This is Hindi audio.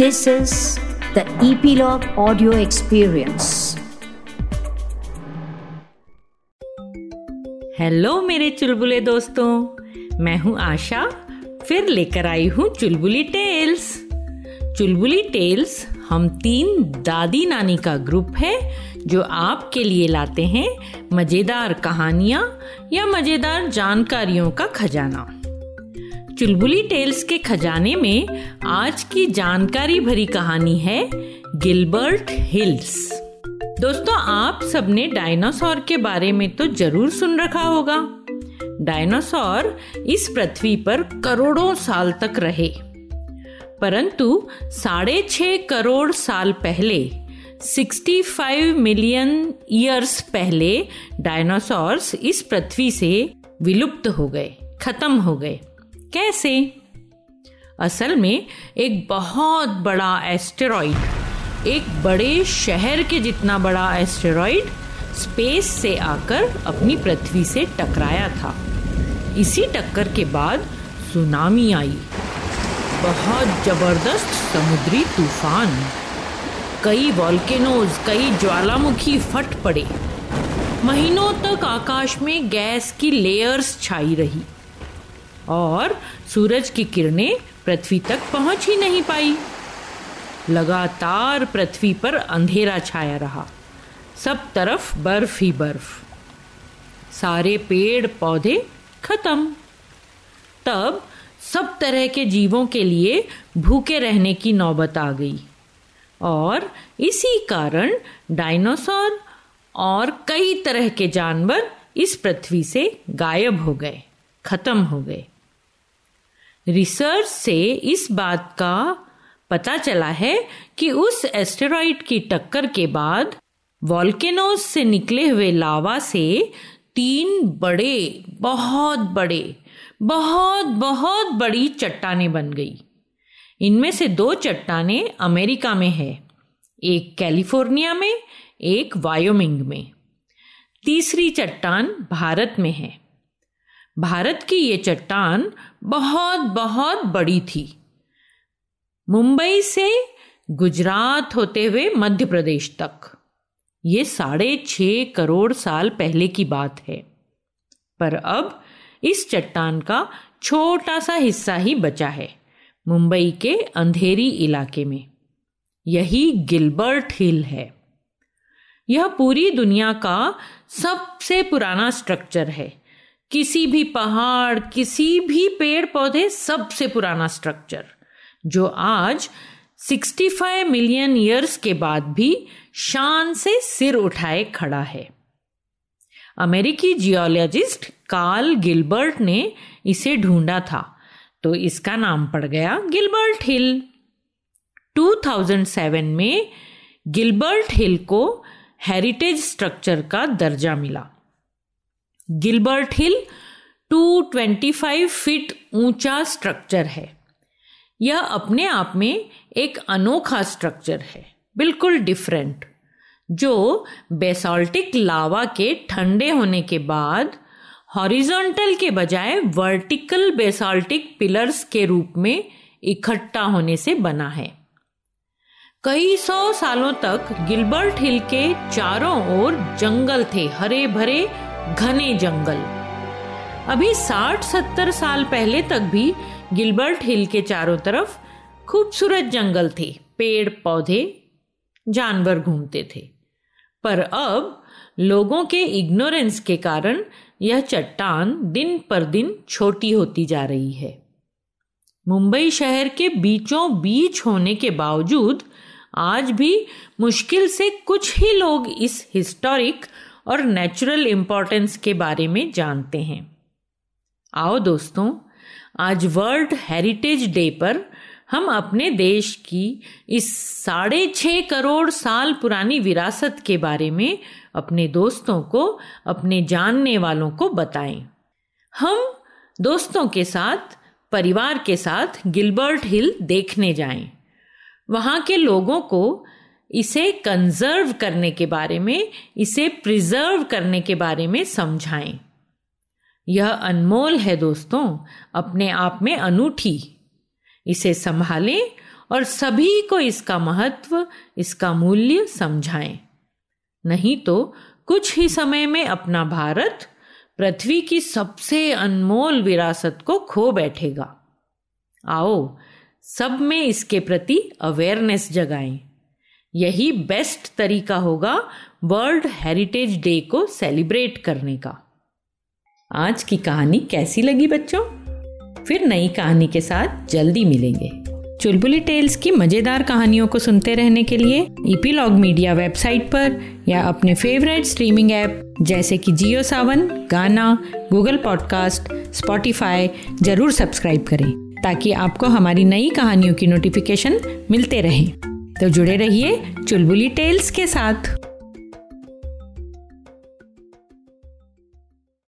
This is the Epilogue Audio Experience. Hello मेरे चुलबुले दोस्तों। मैं हूँ आशा। फिर लेकर आई हूँ चुलबुली टेल्स। चुलबुली टेल्स हम तीन दादी नानी का ग्रुप है, जो आपके लिए लाते हैं मज़ेदार कहानियाँ या मज़ेदार जानकारियों का खजाना। चुलबुली टेल्स के खजाने में आज की जानकारी भरी कहानी है गिलबर्ट हिल्स। दोस्तों, आप सबने डायनासोर के बारे में तो ज़रूर सुन रखा होगा। डायनासोर इस पृथ्वी पर करोड़ों साल तक रहे। परंतु साढ़े छह करोड़ साल पहले 65 मिलियन ईयर्स पहले डायनासोर्स इस पृथ्वी से विलुप्त हो गए, खत्म हो गए। कैसे? असल में, एक बहुत बड़ा एस्टेरॉइड एक बड़े शहर के जितना बड़ा एस्टेरॉइड स्पेस से आकर अपनी पृथ्वी से टकराया था। इसी टक्कर के बाद सुनामी आई। बहुत ज़बरदस्त समुद्री तूफ़ान। कई वॉल्केनोज कई ज्वालामुखी फट पड़े। महीनों तक आकाश में गैस की लेयर्स छाई रही। और सूरज की किरणें पृथ्वी तक पहुँच ही नहीं पाई। लगातार पृथ्वी पर अंधेरा छाया रहा। सब तरफ़ बर्फ़ ही बर्फ़। सारे पेड़ पौधे खत्म। तब सब तरह के जीवों के लिए भूखे रहने की नौबत आ गई। और इसी कारण डायनासोर और कई तरह के जानवर इस पृथ्वी से गायब हो गए, खत्म हो गए। रिसर्च से इस बात का पता चला है कि उस एस्टेरॉइड की टक्कर के बाद वॉल्केनोज से निकले हुए लावा से तीन बड़े, बहुत बड़े, बहुत बहुत बड़ी चट्टानें बन गई। इनमें से दो चट्टानें अमेरिका में है, एक कैलिफ़ोर्निया में, एक वायोमिंग में। तीसरी चट्टान भारत में है। भारत की ये चट्टान बहुत बहुत बड़ी थी। मुंबई से गुजरात होते हुए मध्य प्रदेश तक। ये साढ़े छ करोड़ साल पहले की बात है। पर अब इस चट्टान का छोटा सा हिस्सा ही बचा है, मुंबई के अंधेरी इलाके में। यही गिलबर्ट हिल है। यह पूरी दुनिया का सबसे पुराना स्ट्रक्चर है। किसी भी पहाड़, किसी भी पेड़ पौधे सबसे पुराना स्ट्रक्चर जो आज 65 मिलियन ईयर्स के बाद भी शान से सिर उठाए खड़ा है। अमेरिकी जियोलॉजिस्ट कार्ल गिलबर्ट ने इसे ढूंढा था तो इसका नाम पड़ गया गिलबर्ट हिल 2007 में गिलबर्ट हिल को हेरिटेज स्ट्रक्चर का दर्जा मिला। गिलबर्ट हिल 225 फीट ऊँचा स्ट्रक्चर है। यह अपने आप में एक अनोखा स्ट्रक्चर है, बिल्कुल डिफरेंट जो बेसाल्टिक लावा के ठंडे होने के बाद हॉरिजॉन्टल के बजाय वर्टिकल बेसाल्टिक पिलर्स के रूप में इकट्ठा होने से बना है। कई सौ सालों तक गिलबर्ट हिल के चारों ओर जंगल थे, हरे भरे घने जंगल। अभी 60-70 साल पहले तक भी गिलबर्ट हिल के चारों तरफ़ खूबसूरत जंगल थे। पेड़, पौधे, जानवर घूमते थे। पर अब लोगों के इग्नोरेंस के कारण यह चट्टान दिन पर दिन छोटी होती जा रही है। मुंबई शहर के बीचों बीच होने के बावजूद आज भी मुश्किल से कुछ ही लोग इस हिस्टोरिक और नेचुरल इंपॉर्टेंस के बारे में जानते हैं। आओ दोस्तों, आज वर्ल्ड हेरिटेज डे पर हम अपने देश की इस साढ़े छह करोड़ साल पुरानी विरासत के बारे में अपने दोस्तों को, अपने जानने वालों को बताएँ। हम दोस्तों के साथ, परिवार के साथ गिलबर्ट हिल देखने जाएँ। वहाँ के लोगों को इसे कंजर्व करने के बारे में, इसे प्रिजर्व करने के बारे में समझाएँ। यह अनमोल है दोस्तों, अपने आप में अनूठी। इसे संभालें और सभी को इसका महत्व, इसका मूल्य समझाएँ। नहीं तो कुछ ही समय में अपना भारत, पृथ्वी की सबसे अनमोल विरासत को खो बैठेगा। आओ, सब में इसके प्रति अवेयरनेस जगाएँ। यही बेस्ट तरीका होगा वर्ल्ड हेरिटेज डे को सेलिब्रेट करने का। आज की कहानी कैसी लगी बच्चों? फिर नई कहानी के साथ जल्दी मिलेंगे। चुलबुली टेल्स की मज़ेदार कहानियों को सुनते रहने के लिए ईपीलॉग मीडिया वेबसाइट पर या अपने फेवरेट स्ट्रीमिंग ऐप जैसे कि Jio Saavn Gaana Google podcast Spotify ज़रूर सब्सक्राइब करें ताकि आपको हमारी नई कहानियों की नोटिफिकेशन मिलते रहें। तो जुड़े रहिए चुलबुली टेल्स के साथ।